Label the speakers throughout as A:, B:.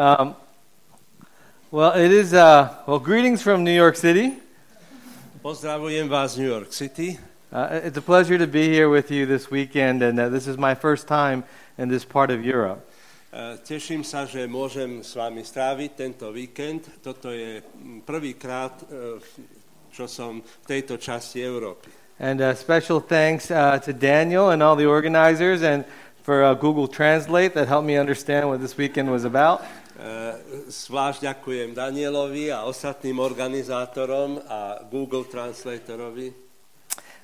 A: Um, well, it is, uh, well, greetings from New York City.
B: Pozdravujem vás New York City.
A: Uh, it's a pleasure to be here with you this weekend, and uh, this is my first time in this part of Europe.
B: Uh, Teším sa, že môžem s vami stráviť tento víkend. Toto je prvýkrát, uh, čo som v tejto časti Európy.
A: And uh, special thanks uh, to Daniel and all the organizers and for uh, Google Translate that helped me understand what this weekend was about.
B: Uh, Zvlášť ďakujem Danielovi a ostatným organizátorom a Google Translatorovi.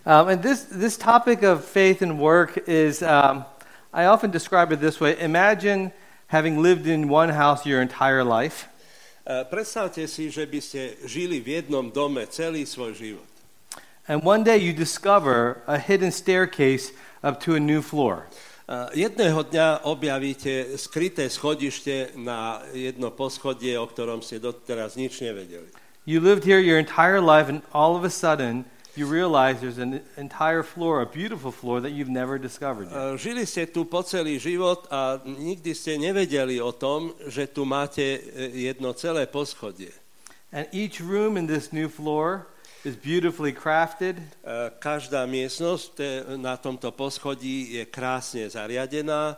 A: Um, and this, this topic of faith and work is, um, I often describe it this way Imagine having lived in one house your entire life.
B: Uh, Predstavte si, že by ste žili v jednom dome celý svoj život.
A: And one day you discover a hidden staircase up to a new floor.
B: Uh, Jedného dňa objavíte skryté schodište na jedno poschodie, o ktorom ste doteraz nič nevedeli.
A: You lived here your entire life, and all of a sudden, you realize there's an entire floor, a beautiful floor that you've never discovered yet.
B: Uh, Žili ste tu po celý život a nikdy ste nevedeli o tom, že tu máte e, jedno celé poschodie.
A: And each room in this new floor is beautifully crafted.
B: Uh, Každá miestnosť te- na tomto poschodí je krásne zariadená,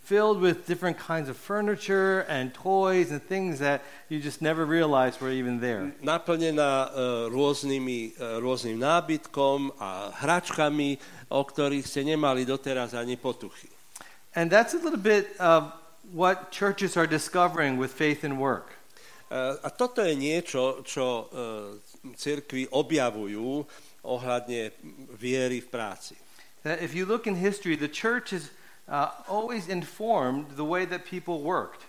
A: filled with different kinds of furniture and toys and things that you just never realized were even there.
B: naplnená uh, rôznymi, rôznym nábytkom a hračkami, o ktorých ste nemali doteraz ani potuchy.
A: And that's a little bit of what churches are discovering with faith and work.
B: Uh, A toto je niečo, čo uh, cirkvi objavujú ohľadne viery v práci.
A: That if you look in history, the church has uh, always informed the way that people worked.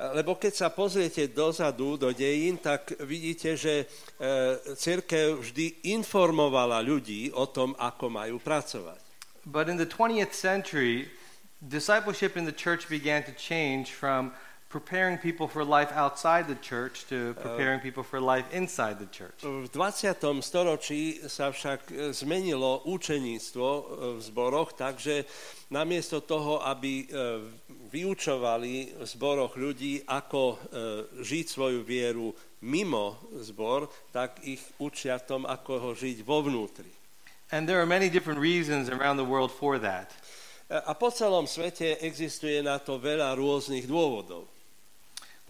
B: Uh, Lebo keď sa pozriete dozadu, do dejín, tak vidíte, že uh, cirkev vždy informovala ľudí o tom, ako majú pracovať.
A: But in the 20th century, discipleship in the church began to change from preparing people for life outside the church to preparing people for life inside the church.
B: V 20. storočí sa však e, zmenilo učeníctvo e, v zboroch, takže namiesto toho, aby vyučovali v zboroch ľudí, ako žiť svoju vieru mimo zbor, tak ich učia tom, ako ho žiť vo vnútri.
A: And there are many different reasons around the world for that.
B: A po celom svete existuje na to veľa rôznych dôvodov.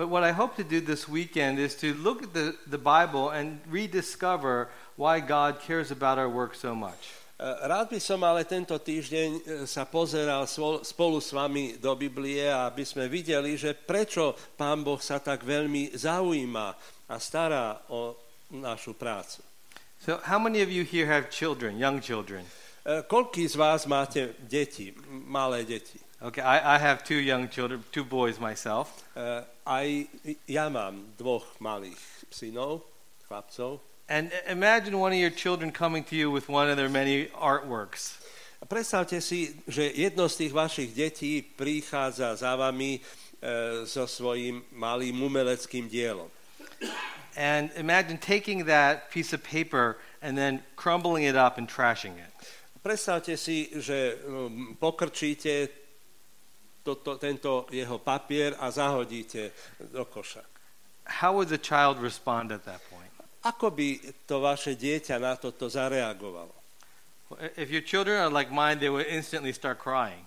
A: But what I hope to do this weekend is to look at the, the Bible and rediscover why God cares about our work so much.
B: E, Rád by som ale tento týždeň e, sa pozeral spolu s vami do Biblie, aby sme videli, že prečo Pán Boh sa tak veľmi zaujíma a stará o našu prácu.
A: So, how many of you here have children, young children?
B: E, Koľký z vás máte deti, malé deti?
A: Okay, I, I have two young children, two boys myself.
B: E, Aj ja mám dvoch malých synov, chlapcov.
A: And i- imagine one of your children coming to you with one of their many artworks.
B: Predstavte si, že jedno z tých vašich detí prichádza za vami e, so svojím malým umeleckým dielom.
A: And imagine taking that piece of paper and then crumbling it up and trashing it.
B: Predstavte si, že um, pokrčíte toto, tento jeho papier a zahodíte do koša.
A: How would the child respond at that point?
B: Ako by to vaše dieťa na toto zareagovalo?
A: If your children are like mine, they would instantly start crying.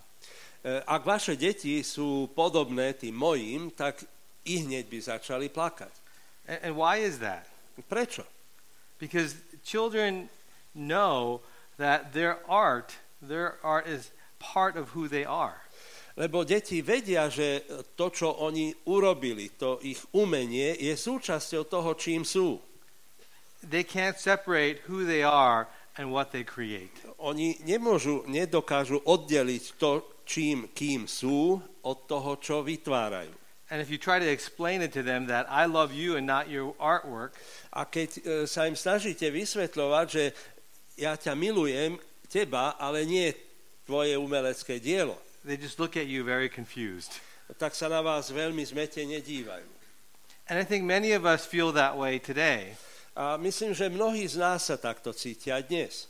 B: E, Ak vaše deti sú podobné tým mojim, tak i hneď by začali plakať.
A: And, and why is that?
B: Prečo?
A: Because children know that their art, their art is part of who they are.
B: Lebo deti vedia, že to, čo oni urobili, to ich umenie, je súčasťou toho, čím sú.
A: They can't separate who they are and what they create.
B: Oni nemôžu, nedokážu oddeliť to, čím, kým sú, od toho, čo vytvárajú.
A: And if you try to explain it to them that I love you and not your artwork,
B: A keď e, sa im snažíte vysvetľovať, že ja ťa milujem, teba, ale nie tvoje umelecké dielo,
A: they just look at you very confused.
B: tak sa na vás veľmi zmetene dívajú.
A: And I think many of us feel that way today.
B: A myslím, že mnohí z nás sa takto cítia dnes.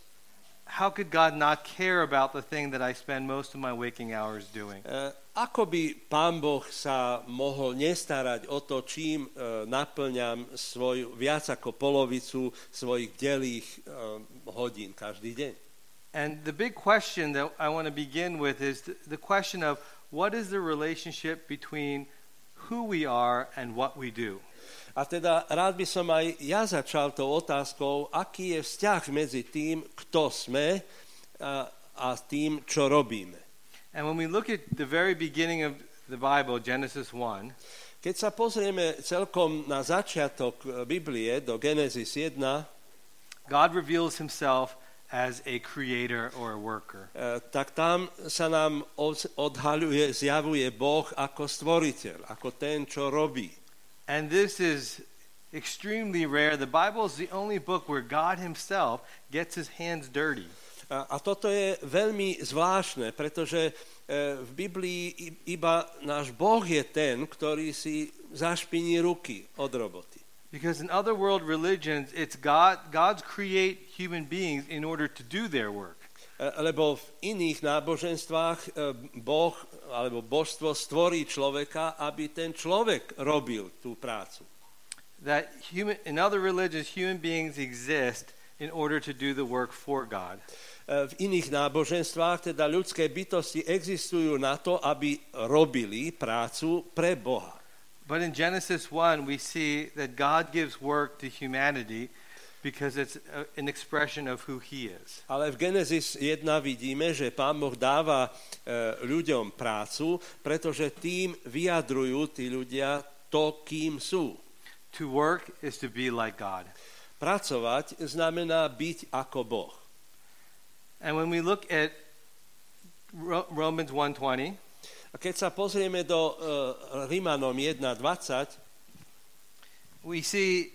A: How could God not care about the thing that I spend most of my waking hours doing?
B: E, ako by pán Boh sa mohol nestarať o to, čím uh, naplňam svoju, viac ako polovicu svojich delých uh, hodín každý deň?
A: And the big question that I want to begin with is the, the question of what is the relationship between who we are and what we do?
B: A teda rád by som aj ja začal tou otázkou, aký je vzťah medzi tým, kto sme a, a tým, čo robíme.
A: And when we look at the very beginning of the Bible, Genesis 1,
B: Keď sa pozrieme celkom na začiatok e, Biblie, do Genesis 1,
A: God reveals himself as a creator or a worker.
B: e, tak tam sa nám od- odhaľuje, zjavuje Boh ako stvoriteľ, ako ten, čo robí.
A: And this is extremely rare. The Bible is the only book where God himself gets his hands dirty.
B: A, toto je veľmi zvláštne, pretože e, v Biblii iba náš Boh je ten, ktorý si zašpiní ruky od roboty.
A: Because in other world religions, it's God God's create human beings in order to do their work.
B: E, Lebo v iných náboženstvách e, Boh alebo božstvo stvorí človeka, aby ten človek robil tú prácu.
A: That human in other religions human beings exist in order to do the work for God.
B: E, V iných náboženstvách teda ľudské bytosti existujú na to, aby robili prácu pre Boha.
A: But in Genesis 1, we see that God gives work to humanity because it's a, an expression of who he is.
B: Ale v Genesis 1 vidíme, že Pán Boh dáva e, ľuďom prácu, pretože tým vyjadrujú tí ľudia to, kým sú.
A: To work is to be like God.
B: Pracovať znamená byť ako Boh.
A: And when we look at Romans 1:20,
B: A keď sa pozrieme do uh, Rímanom 1.20,
A: we see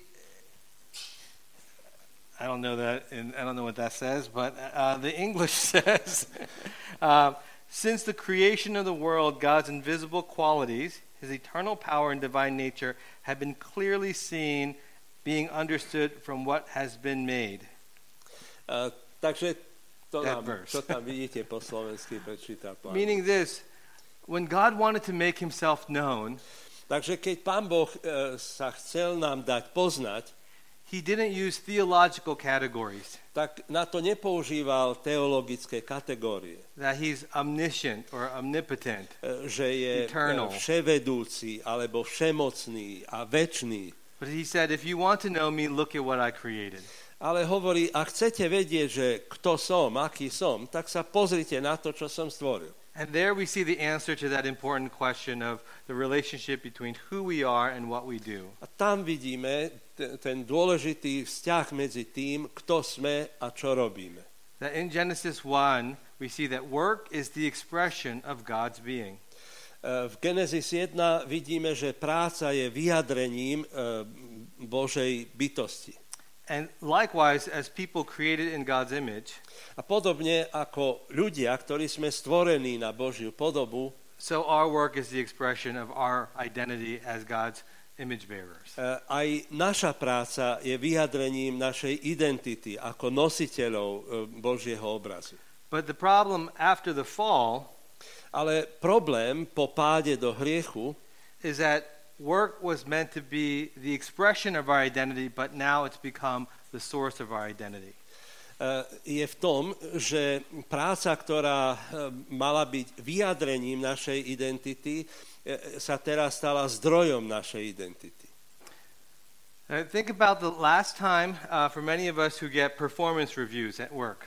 A: I don't know that and I don't know what that says, but uh, the English says uh, since the creation of the world God's invisible qualities, his eternal power and divine nature have been clearly seen being understood from what has been made.
B: uh, takže to,
A: That
B: nám,
A: verse.
B: to tam vidíte po slovensky, prečíta pán.
A: Meaning this, when God wanted to make himself known,
B: Takže keď pán Boh uh, sa chcel nám dať poznať,
A: he didn't use theological categories
B: tak na to nepoužíval teologické kategórie.
A: that he's omniscient or omnipotent.
B: E, že je e,
A: Eternal.
B: vševedúci alebo všemocný a väčší.
A: But he said, if you want to know me, look at what I created.
B: Ale hovorí, ak chcete vedieť, že kto som, aký som, tak sa pozrite na to, čo som stvoril.
A: And there we see the answer to that important question of the relationship between who we are and what we do.
B: A tam vidíme ten dôležitý vzťah medzi tým, kto sme a čo robíme.
A: That in Genesis 1, we see that work is the expression of God's being.
B: E, V Genesis 1 vidíme, že práca je vyjadrením e, Božej bytosti.
A: And likewise, as people created in God's image,
B: A podobne ako ľudia, ktorí sme stvorení na Božiu podobu,
A: so our work is the expression of our identity as God's image bearers.
B: e, aj naša práca je vyjadrením našej identity ako nositeľov e, Božieho obrazu.
A: But the problem after the fall
B: Ale problém po páde do hriechu
A: is that work was meant to be the expression of our identity, but now it's become the source of our identity.
B: je v tom, že práca, ktorá mala byť vyjadrením našej identity, sa teraz stala zdrojom našej identity.
A: Uh, think about the last time uh, for many of us who get performance reviews at work.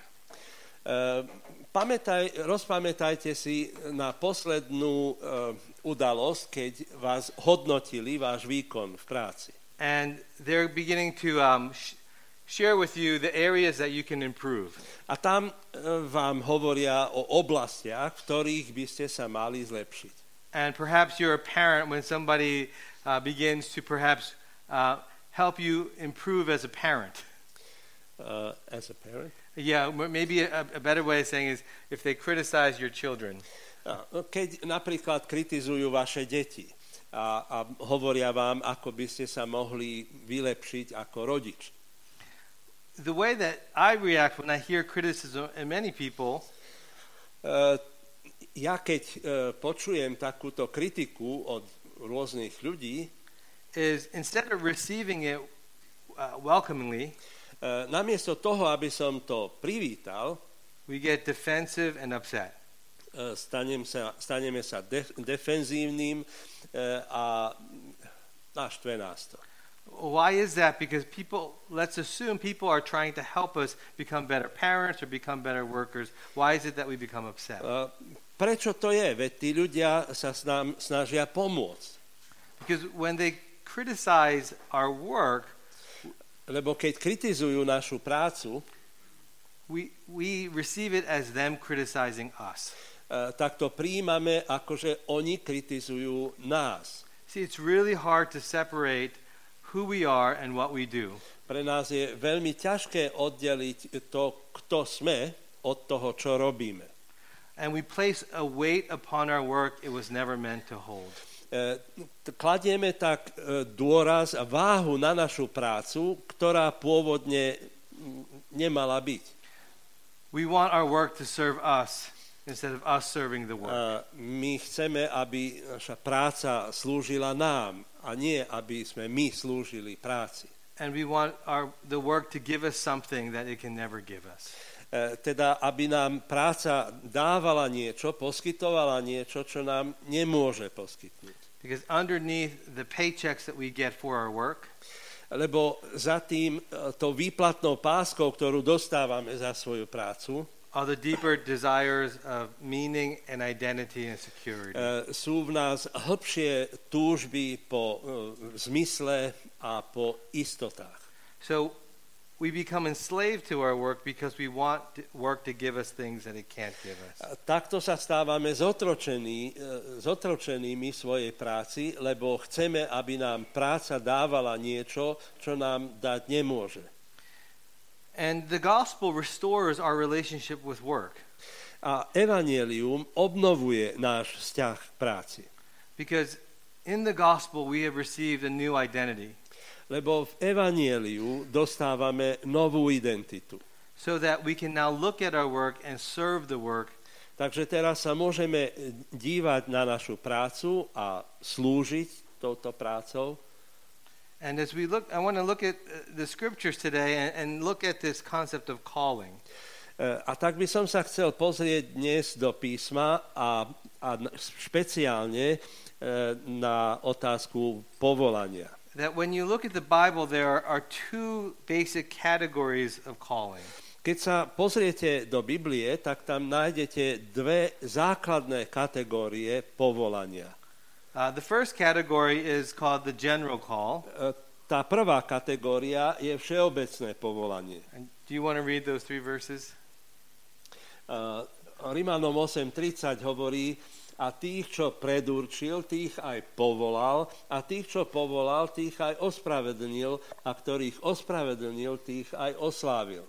B: E, Pamätaj, rozpamätajte si na poslednú e, udalosť, keď vás hodnotili váš výkon v práci.
A: And they're beginning to um, sh- share with you the areas that you can improve.
B: A tam e, vám hovoria o oblastiach, v ktorých by ste sa mali zlepšiť.
A: And perhaps you're a parent when somebody uh, begins to perhaps uh, help you improve as a parent.
B: Uh, as a parent.
A: Yeah, maybe a, a better way of saying is if they criticize your children.
B: Keď napríklad kritizujú vaše deti a, a hovoria vám, ako by ste sa mohli vylepšiť ako rodič.
A: The way that I react when I hear criticism in many people
B: E, ja keď e, počujem takúto kritiku od rôznych ľudí,
A: is instead of receiving it uh, welcomingly,
B: e, namiesto toho, aby som to privítal,
A: we get defensive and upset.
B: e, stanem sa, staneme sa de, defenzívnym e, a naštve nás to.
A: Why is that? Because people, let's assume people are trying to help us become better parents or become better workers. Why is it that we become upset?
B: E, Prečo to je? Veď tí ľudia sa s nám snažia pomôcť.
A: Because when they criticize our work,
B: Lebo keď kritizujú našu prácu,
A: we, we receive it as them criticizing us.
B: e, tak to príjmame ako, že oni kritizujú nás.
A: See, it's really hard to separate who we are and what we do.
B: Pre nás je veľmi ťažké oddeliť to, kto sme, od toho, čo robíme.
A: And we place a weight upon our work it was never meant to hold.
B: E, Kladieme tak e, dôraz a váhu na našu prácu, ktorá pôvodne nemala byť.
A: We want our work to serve us instead of us serving the work.
B: A my chceme, aby naša práca slúžila nám a nie, aby sme my slúžili práci.
A: And we want our, the work to give us something that it can never give us.
B: E, Teda, aby nám práca dávala niečo, poskytovala niečo, čo nám nemôže poskytnúť.
A: Because underneath the paychecks that we get for our work,
B: Lebo za tým, e, tou výplatnou páskou, ktorú dostávame za svoju prácu,
A: are the deeper desires of meaning and identity and security.
B: e, sú v nás hĺbšie túžby po zmysle a po istotách.
A: So we become enslaved to our work because we want work to give us things that it can't give us.
B: Takto sa stávame zotročení, e, zotročenými svojej práci, lebo chceme, aby nám práca dávala niečo, čo nám dať nemôže.
A: And the gospel restores our relationship with work
B: A evanielium obnovuje náš vzťah k práci.
A: because in the gospel we have received a new identity
B: Lebo v evanieliu dostávame novú identitu.
A: so that we can now look at our work and serve the work
B: Takže teraz sa môžeme dívať na našu prácu a slúžiť touto prácou.
A: And as we look, I want to look at uh, the scriptures today and, and look at this concept of calling.
B: E, A tak by som sa chcel pozrieť dnes do písma a, a špeciálne na otázku povolania.
A: That when you look at the Bible, there are two basic categories of calling.
B: Keď sa pozriete do Biblie, tak tam nájdete dve základné kategórie povolania.
A: Uh, the first category is called the general call.
B: E, Tá prvá kategória je všeobecné povolanie.
A: And do you want to read those three verses?
B: E, Rimanom 8.30 hovorí, a tých, čo predurčil, tých aj povolal, a tých, čo povolal, tých aj ospravedlnil, a ktorých ospravedlnil, tých aj oslávil.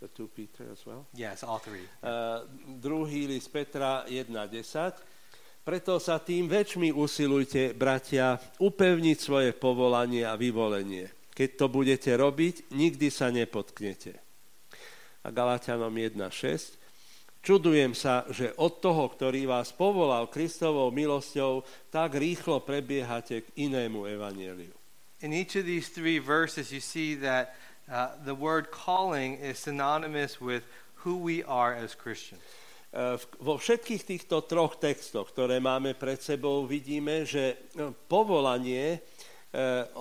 B: The two Peter as well.
A: Yes, all three.
B: Uh, druhý list Petra 1.10. Preto sa tým väčšmi usilujte, bratia, upevniť svoje povolanie a vyvolenie. Keď to budete robiť, nikdy sa nepotknete. A Galatianom 1.6. Čudujem sa, že od toho, ktorý vás povolal Kristovou milosťou, tak rýchlo prebiehate k inému evanieliu.
A: In each of these three verses, you see that uh, the word calling is synonymous with who we are as Christians.
B: V- Vo všetkých týchto troch textoch, ktoré máme pred sebou, vidíme, že e, povolanie e,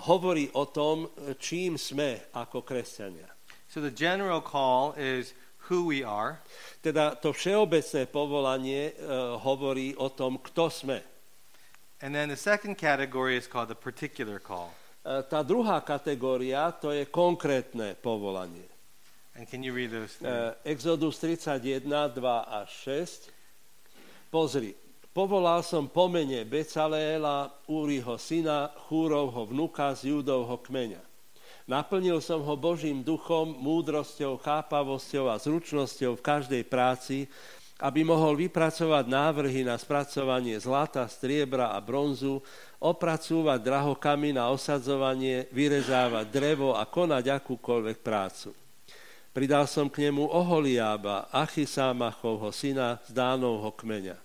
B: hovorí o tom, čím sme ako kresťania.
A: So the general call is who we are.
B: Teda to všeobecné povolanie e, hovorí o tom, kto sme.
A: And then the second category is called the particular call.
B: E, Tá druhá kategória, to je konkrétne povolanie.
A: And can you read those?
B: E, Exodus 31, 2 až 6. Pozri, povolal som po mene Becaléla, Úriho syna, Chúrovho vnuka z Judovho kmeňa. Naplnil som ho Božím duchom, múdrosťou, chápavosťou a zručnosťou v každej práci, aby mohol vypracovať návrhy na spracovanie zlata, striebra a bronzu, opracúvať drahokamy na osadzovanie, vyrezávať drevo a konať akúkoľvek prácu. Pridal som k nemu Oholiába, Achisámachovho syna z Dánovho kmeňa.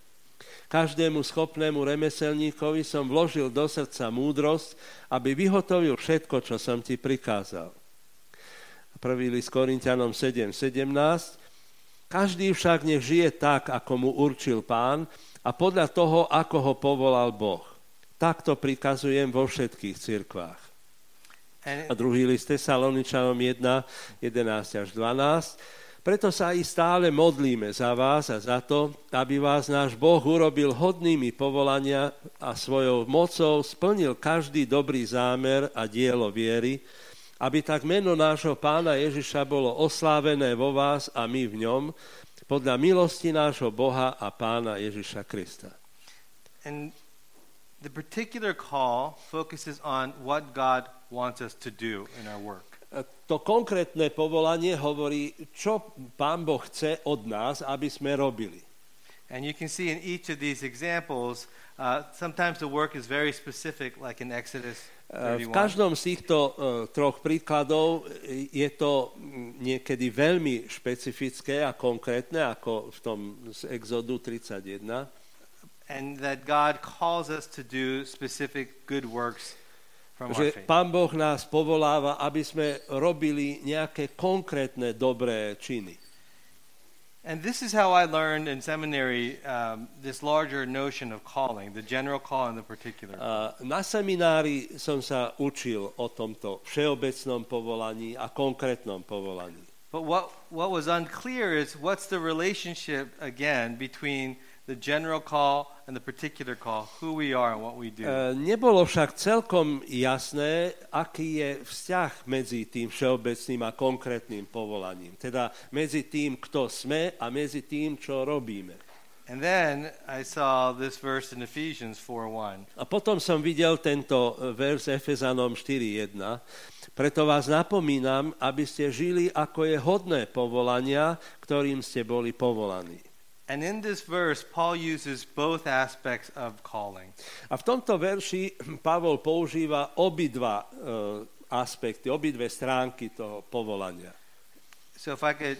B: Každému schopnému remeselníkovi som vložil do srdca múdrosť, aby vyhotovil všetko, čo som ti prikázal. Prvý list Korintianom 7, 17. Každý však nech žije tak, ako mu určil pán a podľa toho, ako ho povolal Boh. Takto prikazujem vo všetkých cirkvách. A druhý list Tesaloničanom 1, 11 až 12. Preto sa aj stále modlíme za vás a za to, aby vás náš Boh urobil hodnými povolania a svojou mocou splnil každý dobrý zámer a dielo viery, aby tak meno nášho pána Ježiša bolo oslávené vo vás a my v ňom, podľa milosti nášho Boha a pána Ježiša Krista.
A: And the particular call focuses on what God wants us to do in our work.
B: To konkrétne povolanie hovorí, čo Pán Boh chce od nás, aby sme robili.
A: And you can see in each of these examples, uh, sometimes the work is very specific, like in Exodus 31.
B: V každom z týchto uh, troch príkladov je to niekedy veľmi špecifické a konkrétne, ako v tom z Exodu 31.
A: And that God calls us to do specific good works
B: že Pán Boh nás povoláva, aby sme robili nejaké konkrétne dobré činy.
A: And this is how I learned in seminary um, this larger notion of calling, the general call and the particular.
B: Uh, na seminári som sa učil o tomto všeobecnom povolaní a konkrétnom povolaní.
A: But what, what was unclear is what's the relationship again between the general call and the particular call, who we are and what we do.
B: Uh, nebolo však celkom jasné, aký je vzťah medzi tým všeobecným a konkrétnym povolaním. Teda medzi tým, kto sme a medzi tým, čo robíme.
A: And then I saw this verse in Ephesians 4:1.
B: A potom som videl tento e, verš Efezanom 4:1. Preto vás napomínam, aby ste žili ako je hodné povolania, ktorým ste boli povolaní.
A: And in this verse, Paul uses both aspects of calling.
B: A v tomto verši Pavol používa obidva uh, aspekty, obidve stránky toho povolania.
A: So if I could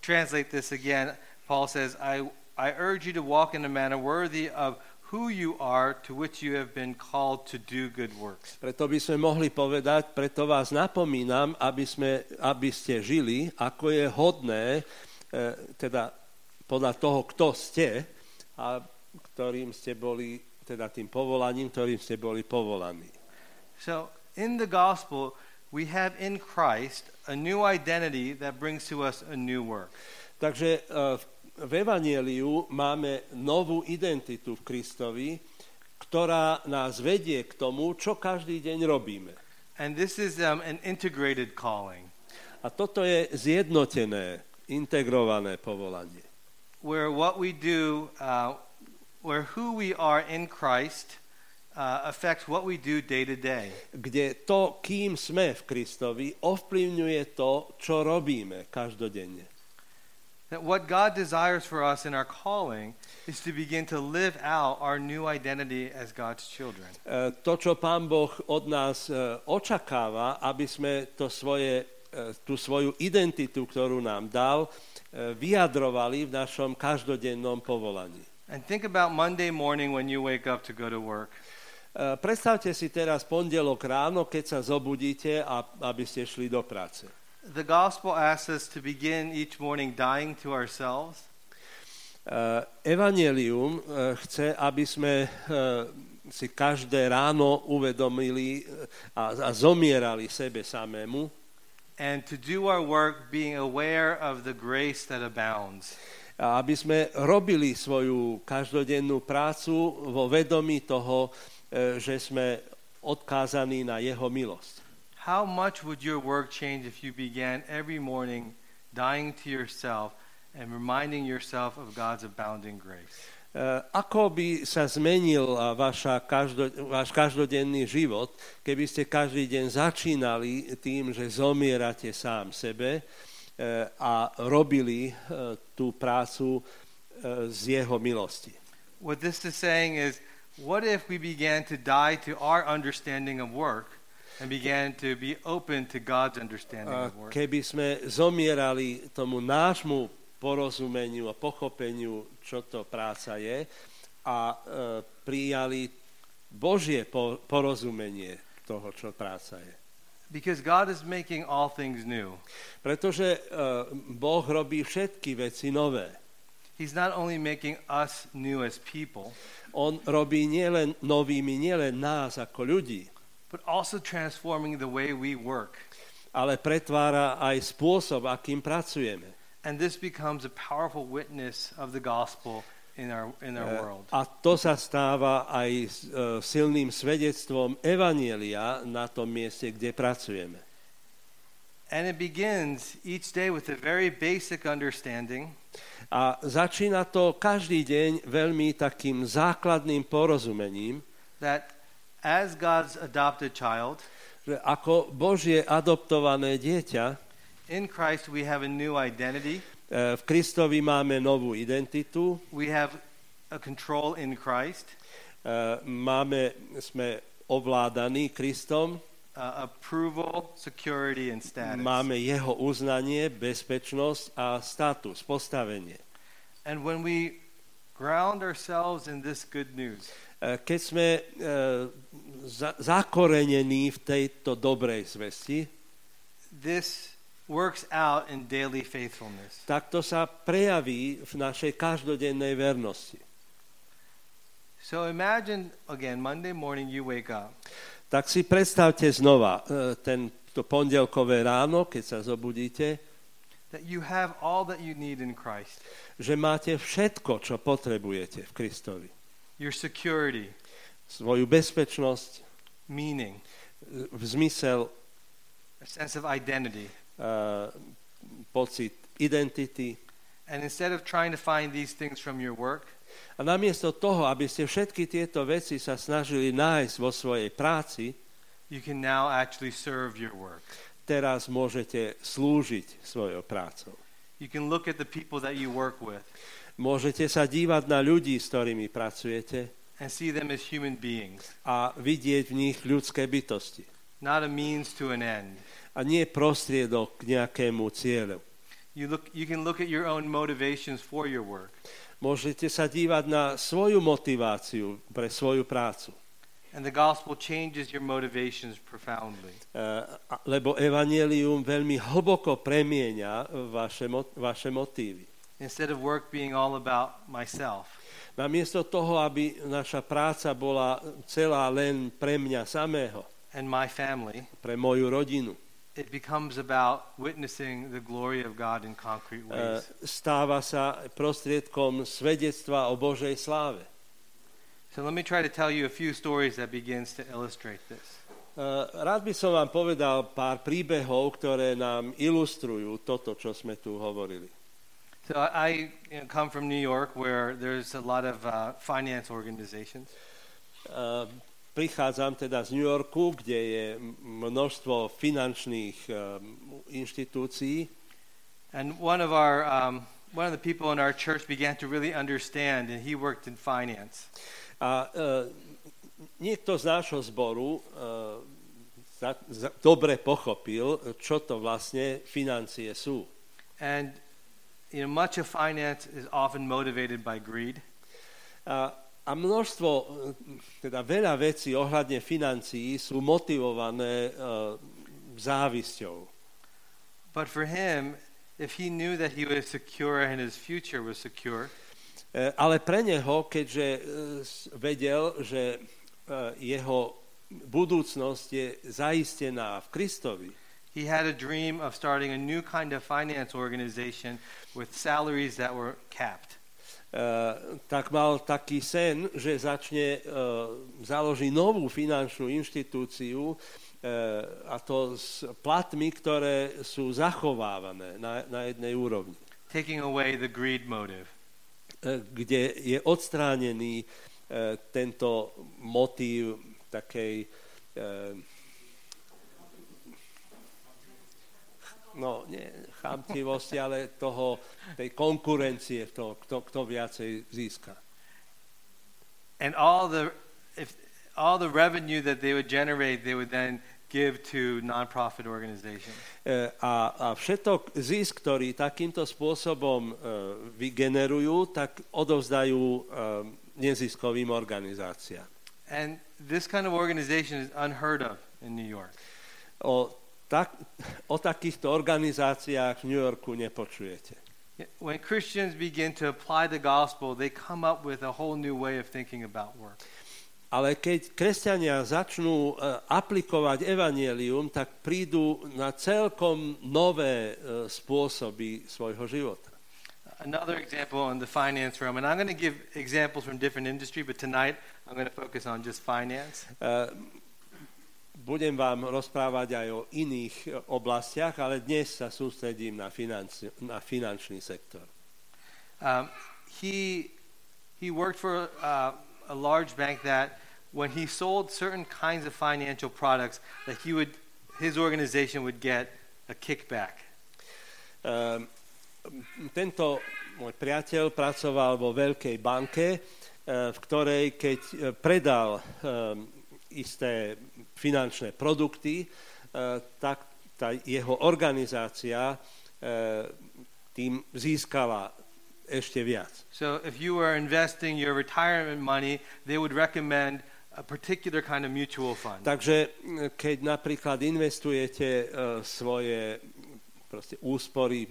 A: translate this again, Paul says, I, I urge you to walk in a manner worthy of who you are to which you have been called to do good works.
B: Preto by sme mohli povedať, preto vás napomínam, aby, sme, aby ste žili, ako je hodné, uh, teda podľa toho, kto ste a ktorým ste boli, teda tým povolaním, ktorým ste boli povolaní.
A: So in the gospel we have in Christ a new identity that brings to us a new work.
B: Takže uh, v Evangeliu máme novú identitu v Kristovi, ktorá nás vedie k tomu, čo každý deň robíme.
A: And this is um, an integrated calling.
B: A toto je zjednotené, integrované povolanie
A: where what we do, uh, where who we are in Christ uh, affects what we do day to day.
B: Kde to, kým sme v Kristovi, ovplyvňuje to, čo robíme každodenne.
A: That what God desires for us in our calling is to begin to live out our new identity as God's children.
B: Uh, to, čo Pán Boh od nás uh, očakáva, aby sme to svoje, uh, tú svoju identitu, ktorú nám dal, E, vyjadrovali v našom každodennom povolaní.
A: And think about Monday morning when you wake up to go to work.
B: E, predstavte si teraz pondelok ráno, keď sa zobudíte, a, aby ste šli do práce.
A: The gospel asks us to begin each morning dying to ourselves.
B: Uh, Evangelium uh, chce, aby sme si každé ráno uvedomili a, a zomierali sebe samému
A: and to do our work being aware of the grace that abounds.
B: Aby sme robili svoju každodennú prácu vo vedomí toho, že sme odkázaní na jeho milosť.
A: How much would your work change if you began every morning dying to yourself and reminding yourself of God's abounding grace?
B: Eh, ako by sa zmenil vaša každo, váš každodenný život, keby ste každý deň začínali tým, že zomierate sám sebe eh, a robili eh, tú prácu z jeho milosti.
A: What this is saying is, what if we began to die to our understanding of work and began to be open to God's understanding of work.
B: keby sme zomierali tomu nášmu porozumeniu a pochopeniu, čo to práca je, a e, prijali Božie po, porozumenie toho, čo práca je.
A: Because God is making all things new.
B: Pretože e, Boh robí všetky veci nové.
A: He's not only making us new as people,
B: On robí nielen novými, nielen nás ako ľudí,
A: but also transforming the way we work.
B: ale pretvára aj spôsob, akým pracujeme.
A: And this becomes a powerful witness of the gospel in our, in our
B: E,
A: world.
B: A to sa stáva aj e, silným svedectvom Evanielia na tom mieste, kde pracujeme.
A: And it begins each day with a very basic understanding
B: A začína to každý deň veľmi takým základným porozumením,
A: that as God's adopted child,
B: že ako Božie adoptované dieťa,
A: in Christ we have a new identity,
B: e, v Kristovi máme novú identitu,
A: we have a control in Christ,
B: e, máme, sme ovládaní Kristom,
A: uh, approval, security, and status.
B: máme jeho uznanie, bezpečnosť a status, postavenie.
A: And when we ground ourselves in this good news,
B: E, Keď sme za, zakorenení v tejto dobrej zvesti,
A: this works out in daily faithfulness.
B: tak to sa prejaví v našej každodennej vernosti.
A: So imagine, again, Monday morning you wake up
B: Tak si predstavte znova e, ten, to pondelkové ráno, keď sa zobudíte,
A: that you have all that you need in Christ
B: že máte všetko, čo potrebujete v Kristovi.
A: your security,
B: Svoju bezpečnosť,
A: meaning,
B: e, v zmysel,
A: a sense of identity.
B: E, pocit identity.
A: And instead of trying to find these things from your work,
B: A namiesto toho, aby ste všetky tieto veci sa snažili nájsť vo svojej práci,
A: you can now actually serve your work.
B: teraz môžete slúžiť svojou prácou.
A: You can look at the people that you work with
B: Môžete sa dívať na ľudí, s ktorými pracujete
A: and see them as human beings,
B: a vidieť v nich ľudské bytosti.
A: not a means to an end.
B: A nie prostriedok k nejakému cieľu.
A: You, look, you can look at your own motivations for your work.
B: Môžete sa dívať na svoju motiváciu pre svoju prácu.
A: And the gospel changes your motivations profoundly.
B: A- Lebo evanelium veľmi hlboko premieňa vaše, vaše motívy.
A: Instead of work being all about myself,
B: Namiesto toho, aby naša práca bola celá len pre mňa samého,
A: and my family,
B: pre moju rodinu,
A: it becomes about witnessing the glory of God in concrete
B: e,
A: ways.
B: stáva sa prostriedkom svedectva o Božej sláve.
A: So let me try to tell you a few stories that begins to illustrate this.
B: E, Rád by som vám povedal pár príbehov, ktoré nám ilustrujú toto, čo sme tu hovorili.
A: So I, you know, come from New York, where there's a lot of uh, finance organizations,
B: E, Prichádzam teda z New Yorku, kde je množstvo finančných e, inštitúcií
A: and one of our um, one of the people in our church began to really understand, and he worked in finance.
B: a e, niekto z nášho zboru e, za, za, dobre pochopil, čo to vlastne financie sú.
A: And you know, much of finance is often motivated by greed.
B: A, a množstvo, e, teda veľa vecí ohľadne financií sú motivované e, závisťou.
A: But for him, if he knew that he was secure and his future was secure,
B: E, Ale pre neho, keďže vedel, že jeho budúcnosť je zaistená v Kristovi,
A: he had a dream of starting a new kind of finance organization with salaries that were capped.
B: E, tak mal taký sen, že začne, e, založí novú finančnú inštitúciu e, a to s platmi, ktoré sú zachovávané na, na jednej úrovni,
A: taking away the greed motive.
B: kde je odstránený tento motív takej no, nie chamtivosti, ale toho, tej konkurencie, toho, kto, kto viacej získa.
A: And all the if all the revenue that they would generate, they would then give to nonprofit organizations.
B: E, A, a všetok zisk, ktorý takýmto spôsobom e, vygenerujú, tak odovzdajú e, neziskovým organizáciám.
A: And this kind of organization is unheard of in New York.
B: O, tak, o takýchto organizáciách v New Yorku nepočujete.
A: When Christians begin to apply the gospel, they come up with a whole new way of thinking about work.
B: Ale keď kresťania začnú e, aplikovať evanielium, tak prídu na celkom nové e, spôsoby svojho života.
A: Another example in the finance realm, and I'm going to give examples from different industry, but tonight I'm going to focus on just finance.
B: E, Budem vám rozprávať aj o iných e, oblastiach, ale dnes sa sústredím na, financi- na finančný sektor.
A: Um, he he worked for uh, a large bank that when he sold certain kinds of financial products, that he would his organization would get a kickback.
B: Um, Tento môj priateľ pracoval vo veľkej banke, e, v ktorej keď e, predal um, isté finančné produkty, e, tak tá jeho organizácia tým získala ešte viac.
A: So if you were investing your retirement money, they would recommend a particular kind of mutual fund.
B: Takže keď napríklad investujete uh, svoje proste úspory,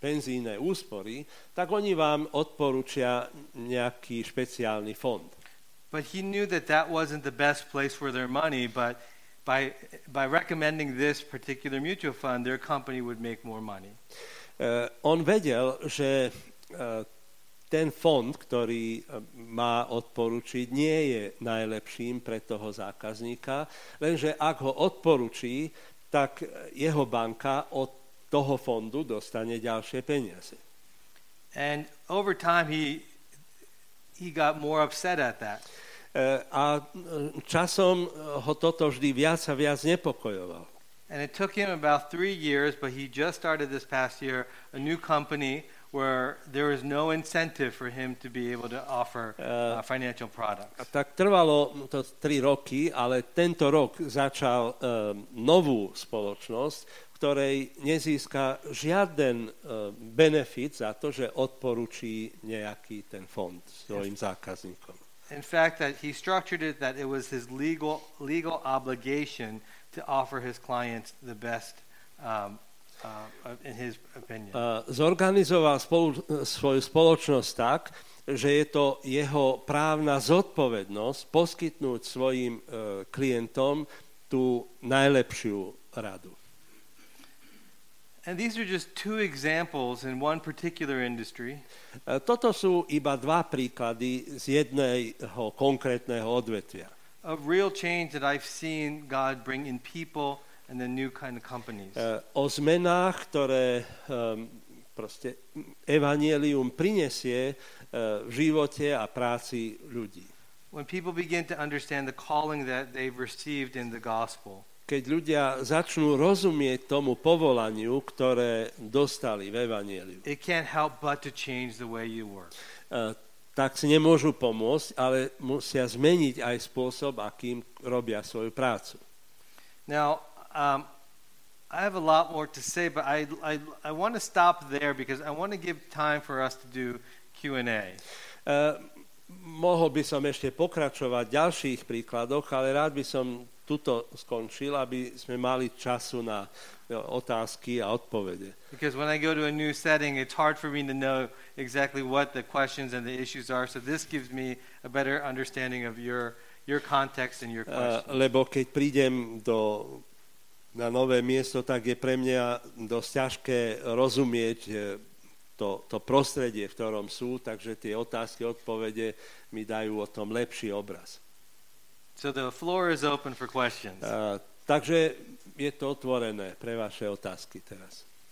B: penzíne úspory, tak oni vám odporúčia nejaký špeciálny fond.
A: But he knew that that wasn't the best place for their money, but by, by recommending this particular mutual fund, their company would make more money.
B: Uh, on vedel, že uh, ten fond, ktorý uh, má odporučiť, nie je najlepším pre toho zákazníka, lenže ak ho odporučí, tak jeho banka od toho fondu dostane ďalšie peniaze.
A: And over time, he, he got more upset at that.
B: E, A e, časom ho toto vždy viac a viac nepokojovalo.
A: And it took him about three years, but he just started this past year a new company where there is no incentive for him to be able to offer uh, financial
B: A
A: products.
B: tak trvalo to 3 roky, ale tento rok začal um, novú spoločnosť, ktorej nezíska žiaden uh, benefit za to, že odporučí nejaký ten fond svojim zákazníkom.
A: In fact, that he structured it that it was his legal legal obligation to offer his clients the best, um, uh, in his opinion.
B: A zorganizoval spolu, svoju spoločnosť tak, že je to jeho právna zodpovednosť poskytnúť svojim e, klientom tú najlepšiu radu.
A: And these are just two examples in one particular industry
B: E, Toto sú iba dva príklady z jedného konkrétneho odvetvia.
A: of real change that I've seen God bring in people and then new kind of companies.
B: E, O zmenách, ktoré um, proste evanielium prinesie e, v živote a práci ľudí.
A: When people begin to understand the calling that they've received in the gospel,
B: Keď ľudia začnú rozumieť tomu povolaniu, ktoré dostali v evanieliu,
A: it can't help but to change the way you work.
B: tak si nemôžu pomôcť, ale musia zmeniť aj spôsob, akým robia svoju prácu.
A: Now, um, I have a lot more to say, but I, I, I want to stop there because I want to give time for us to do Q&A.
B: Uh, mohol by som ešte pokračovať v ďalších príkladoch, ale rád by som tuto skončil, aby sme mali času na otázky a odpovede.
A: Because when I go to a new setting, it's hard for me to know exactly what the questions and the issues are. So this gives me a better understanding of your, your context and your
B: Uh,
A: questions.
B: lebo keď prídem do, na nové miesto, tak je pre mňa dosť ťažké rozumieť eh, to, to prostredie, v ktorom sú, takže tie otázky, odpovede mi dajú o tom lepší obraz.
A: So the floor is open for questions.
B: Uh, takže je to otvorené pre vaše otázky teraz.